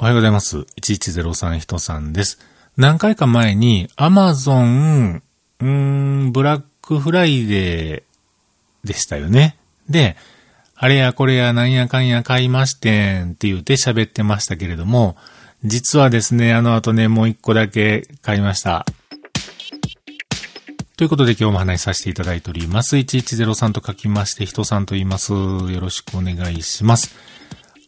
おはようございます。1103人さんです。何回か前に Amazon、うーん、ブラックフライデーでしたよね。で、あれやこれやなんやかんや買いましてんって言って喋ってましたけれども、実はですね、あの後ね、もう一個だけ買いました。ということで今日も話しさせていただいております。1103と書きまして、人さんと言います。よろしくお願いします。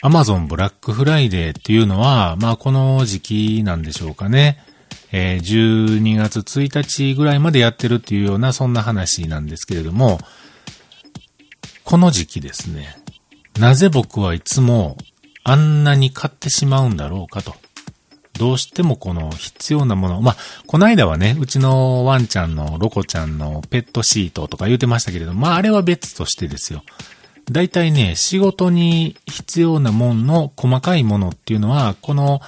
アマゾンブラックフライデーっていうのは、まあこの時期なんでしょうかね。えー、12月1日ぐらいまでやってるっていうようなそんな話なんですけれども、この時期ですね、なぜ僕はいつもあんなに買ってしまうんだろうかと。どうしてもこの必要なもの。まあ、この間はね、うちのワンちゃんのロコちゃんのペットシートとか言うてましたけれども、まあ、あれは別としてですよ。大体ね、仕事に必要なもんの細かいものっていうのは、この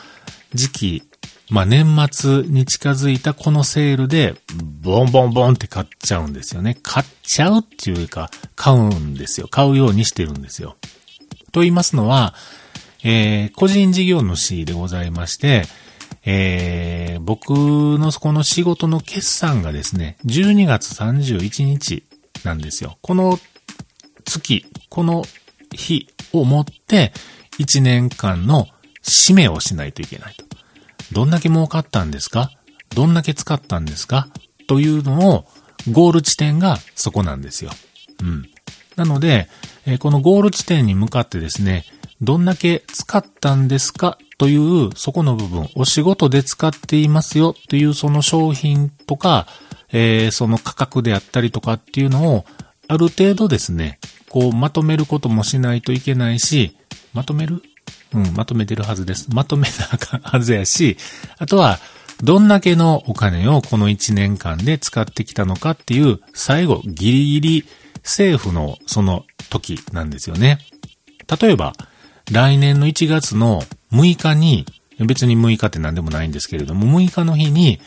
時期、まあ年末に近づいたこのセールで、ボンボンボンって買っちゃうんですよね。買っちゃうっていうか、買うんですよ。買うようにしてるんですよ。と言いますのは、えー、個人事業主でございまして、えー、僕のこの仕事の決算がですね、12月31日なんですよ。この月、この日をもって、1年間の締めをしないといけないと。どんだけ儲かったんですか？どんだけ使ったんですか？というのを、ゴール地点がそこなんですよ。うん。なので、えこのゴール地点に向かってですね、どんだけ使ったんですか？というそこの部分、お仕事で使っていますよ？というその商品とか、えー、その価格であったりとかっていうのをある程度ですね、こうまとめることもしないといけないし、まとめる？うん、まとめてるはずです。まとめたはずやし、あとは、どんだけのお金をこの1年間で使ってきたのかっていう、最後、ギリギリ政府のその時なんですよね。例えば、来年の1月の6日に、別に6日って何でもないんですけれども、6日の日に、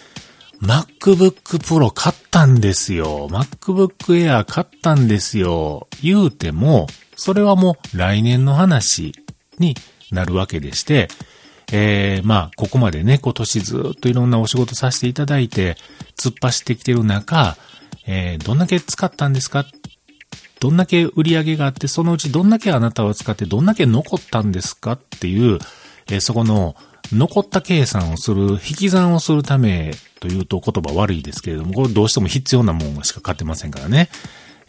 MacBook Pro 買ったんですよ。MacBook Air 買ったんですよ。言うても、それはもう来年の話になるわけでして、えー、まあ、ここまでね、今年ずっといろんなお仕事させていただいて、突っ走ってきてる中、えー、どんだけ使ったんですか？どんだけ売り上げがあって、そのうちどんだけあなたを使ってどんだけ残ったんですか？っていう、えー、そこの残った計算をする、引き算をするためというと言葉悪いですけれども、これどうしても必要なものしか買ってませんからね。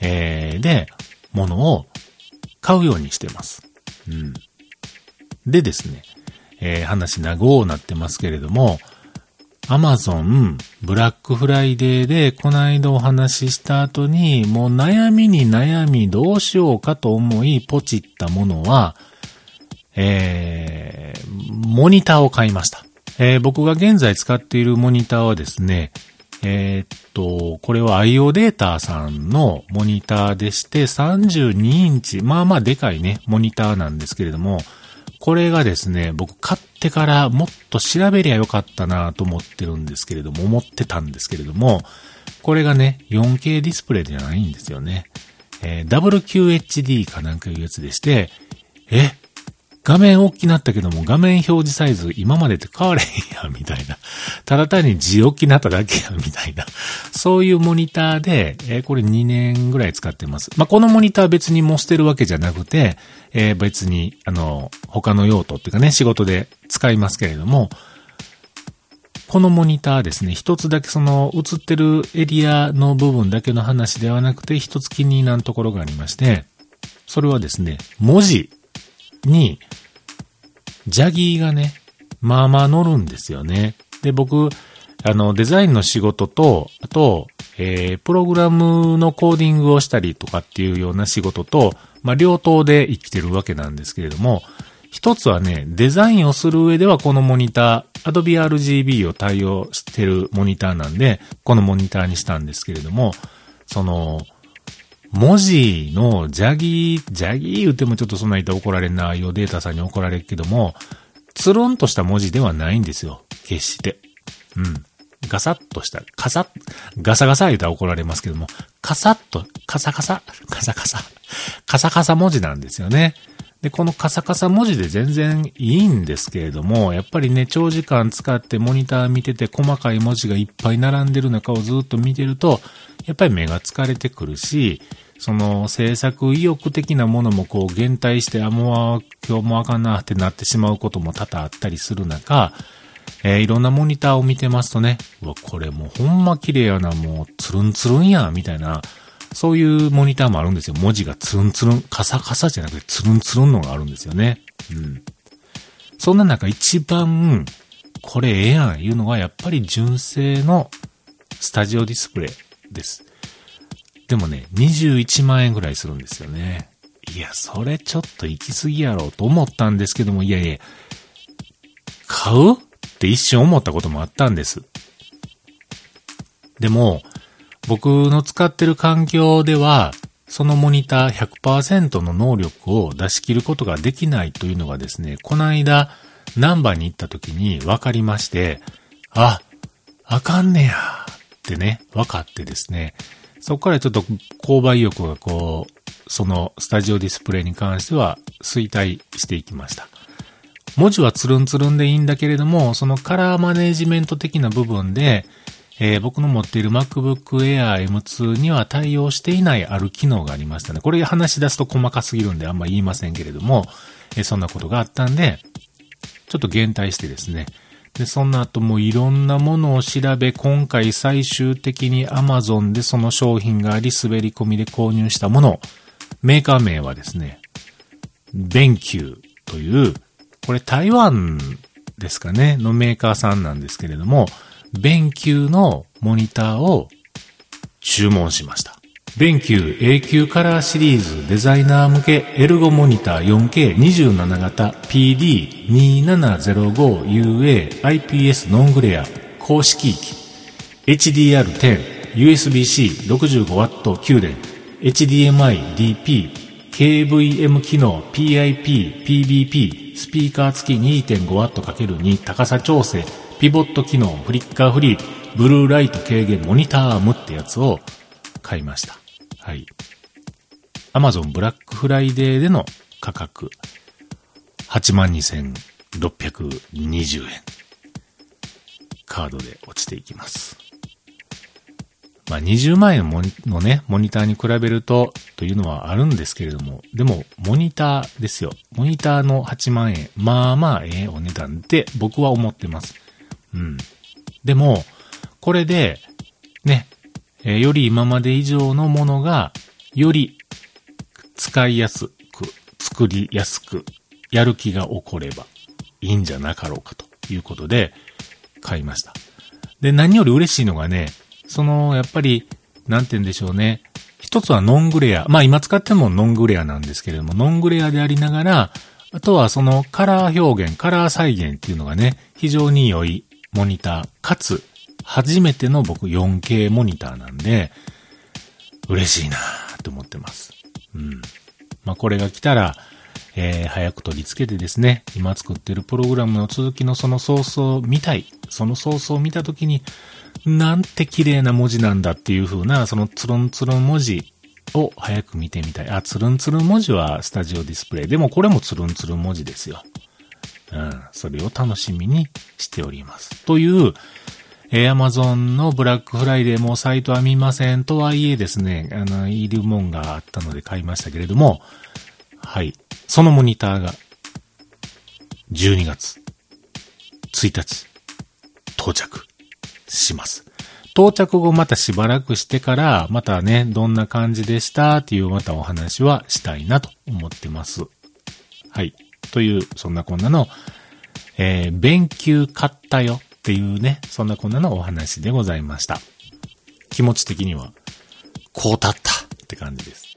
えー、で、物を買うようにしてます。うん。でですね、えー、話長うなってますけれども、 Amazon、ブラックフライデーで、この間お話しした後に、もう悩みに悩みどうしようかと思い、ポチったものは、えー、モニターを買いました。えー、僕が現在使っているモニターはですね、えー、っと、これは IO データさんのモニターでして、32インチ、まあまあでかいね、モニターなんですけれども、これがですね、僕買ってからもっと調べりゃよかったなと思ってるんですけれども、思ってたんですけれども、これがね、4K ディスプレイじゃないんですよね。えー、WQHD かなんかいうやつでして、え、画面大きなったけども、画面表示サイズ今までって変われへんや、みたいな。ただ単に字大きなっただけや、みたいな。そういうモニターで、えー、これ2年ぐらい使ってます。まあ、このモニター別にも捨てるわけじゃなくて、えー、別に、あの、他の用途っていうかね、仕事で使いますけれども、このモニターですね、一つだけその映ってるエリアの部分だけの話ではなくて、一つ気になるところがありまして、それはですね、文字に、ジャギーがね、まあまあ乗るんですよね。で、僕、あの、デザインの仕事と、あと、えー、プログラムのコーディングをしたりとかっていうような仕事と、まあ、両党で生きてるわけなんですけれども、一つはね、デザインをする上ではこのモニター、Adobe RGB を対応してるモニターなんで、このモニターにしたんですけれども、その、文字のジャギー、ジャギー言ってもちょっとそんな言ったら怒られんな、いよデータさんに怒られるけども、つるんとした文字ではないんですよ。決して。うん。ガサッとした、カサッ、ガサガサ言うたら怒られますけども、カサッと、カサカサ、カサカサ、カサカサ文字なんですよね。で、このカサカサ文字で全然いいんですけれども、やっぱりね、長時間使ってモニター見てて細かい文字がいっぱい並んでる中をずっと見てると、やっぱり目が疲れてくるし、その制作意欲的なものもこう減退して、あ、もう今日もあかんなってなってしまうことも多々あったりする中、えー、いろんなモニターを見てますとね、うわ、これもうほんま綺麗やな、もうつるんつるんや、みたいな、そういうモニターもあるんですよ。文字がつるんつるん、カサカサじゃなくてつるんつるんのがあるんですよね。うん。そんな中一番、これええやん、いうのがやっぱり純正のスタジオディスプレイです。でもね、21万円ぐらいするんですよね。いや、それちょっと行き過ぎやろうと思ったんですけども、いやいや、買う？って一瞬思ったこともあったんです。でも、僕の使ってる環境では、そのモニター100%の能力を出し切ることができないというのがですね、この間、ナンバーに行った時に分かりまして、あ、あかんねやってね、分かってですね、そこからちょっと購買意欲がこう、そのスタジオディスプレイに関しては衰退していきました。文字はつるんつるんでいいんだけれども、そのカラーマネージメント的な部分で、えー、僕の持っている MacBook Air M2 には対応していないある機能がありましたね。これ話し出すと細かすぎるんであんま言いませんけれども、えー、そんなことがあったんで、ちょっと減退してですね、で、その後もいろんなものを調べ、今回最終的に Amazon でその商品があり、滑り込みで購入したもの、メーカー名はですね、 BenQ という、これ台湾ですかね、のメーカーさんなんですけれども、 BenQ のモニターを注文しました。ベンキュー A 級カラーシリーズデザイナー向けエルゴモニター 4K27 型 PD2705UA IPS ノングレア公式機。HDR10 USB-C65W 給電。HDMI DP KVM 機能 PIP PBP スピーカー付き 2.5W×2 高さ調整。ピボット機能、フリッカーフリー、ブルーライト軽減、モニターアームってやつを買いました。はい。Amazon ブラックフライデーでの価格、82,620円。カードで落ちていきます。まあ、20万円のね、モニターに比べると、というのはあるんですけれども、でも、モニターですよ。モニターの8万円、まあまあええお値段って僕は思ってます。うん。でも、これで、ね、えー、より今まで以上のものが、より使いやすく、作りやすく、やる気が起こればいいんじゃなかろうかということで、買いました。で、何より嬉しいのがね、その、やっぱり、なんて言うんでしょうね。一つはノングレア。まあ今使ってもノングレアなんですけれども、ノングレアでありながら、あとはそのカラー表現、カラー再現っていうのがね、非常に良いモニター、かつ、初めての僕 4K モニターなんで、嬉しいなと思ってます。うん。まあ、これが来たら、えー、早く取り付けてですね、今作ってるプログラムの続きのそのソースを見たい。そのソースを見たときに、なんて綺麗な文字なんだっていう風な、そのつるんつるん文字を早く見てみたい。あ、つるんつるん文字はスタジオディスプレイ。でもこれもつるんつるん文字ですよ。うん、それを楽しみにしております。という、えー、Amazon のブラックフライデーもサイトは見ませんとはいえですね、あの、いるもんがあったので買いましたけれども、はい。そのモニターが、12月1日、到着します。到着後またしばらくしてから、またね、どんな感じでしたっていうまたお話はしたいなと思ってます。はい。という、そんなこんなの、えー、勉強買ったよっていうね、そんなこんなのお話でございました。気持ち的には、こうたったって感じです。